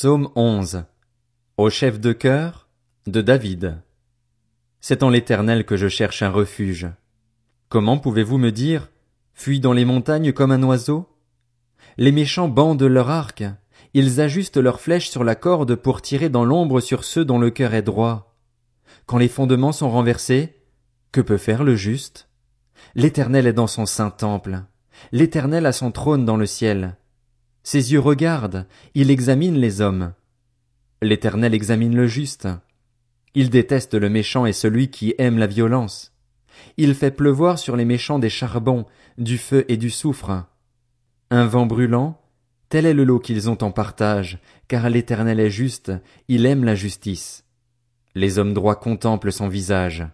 Psaume 11. Au chef de chœur de David. C'est en l'Éternel que je cherche un refuge. Comment pouvez-vous me dire, fuis dans les montagnes comme un oiseau? Les méchants bandent leur arc, ils ajustent leurs flèches sur la corde pour tirer dans l'ombre sur ceux dont le cœur est droit. Quand les fondements sont renversés, que peut faire le juste? L'Éternel est dans son saint temple. L'Éternel a son trône dans le ciel. Ses yeux regardent, il examine les hommes. L'Éternel examine le juste. Il déteste le méchant et celui qui aime la violence. Il fait pleuvoir sur les méchants des charbons, du feu et du soufre. Un vent brûlant, tel est le lot qu'ils ont en partage, car l'Éternel est juste, il aime la justice. Les hommes droits contemplent son visage.